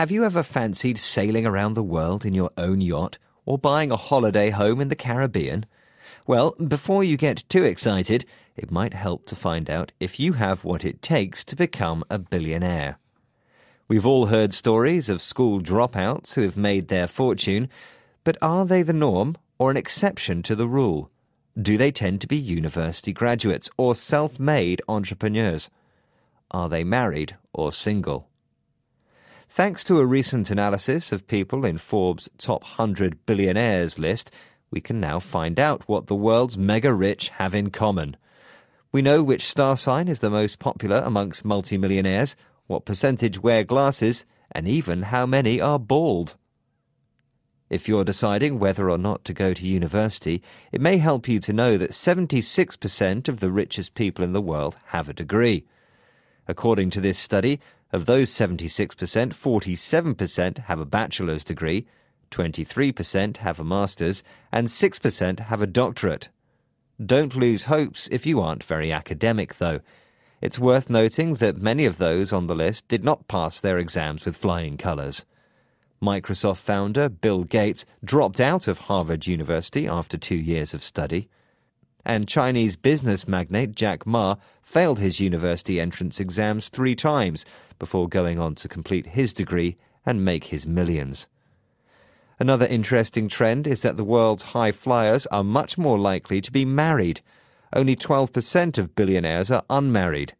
Have you ever fancied sailing around the world in your own yacht or buying a holiday home in the Caribbean? Well, before you get too excited, it might help to find out if you have what it takes to become a billionaire. We've all heard stories of school dropouts who have made their fortune, but are they the norm or an exception to the rule? Do they tend to be university graduates or self made entrepreneurs? Are they married or single? Thanks to a recent analysis of people in Forbes' top 100 billionaires list, we can now find out what the world's mega rich have in common. We know which star sign is the most popular amongst multimillionaires, what percentage wear glasses, and even how many are bald. If you're deciding whether or not to go to university, it may help you to know that 76% of the richest people in the world have a degree. According to this study, of those 76%, 47% have a bachelor's degree, 23% have a master's, and 6% have a doctorate. Don't lose hopes if you aren't very academic, though. It's worth noting that many of those on the list did not pass their exams with flying colours. Microsoft founder Bill Gates dropped out of Harvard University after two years of study. And Chinese business magnate Jack Ma failed his university entrance exams three times before going on to complete his degree and make his millions. Another interesting trend is that the world's high flyers are much more likely to be married. Only 12% of billionaires are unmarried.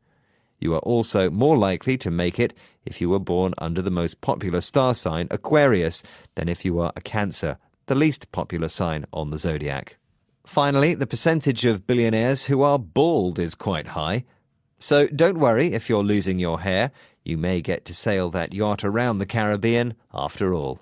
You are also more likely to make it if you were born under the most popular star sign, Aquarius, than if you are a Cancer, the least popular sign on the zodiac. Finally, the percentage of billionaires who are bald is quite high. So don't worry if you're losing your hair. You may get to sail that yacht around the Caribbean after all.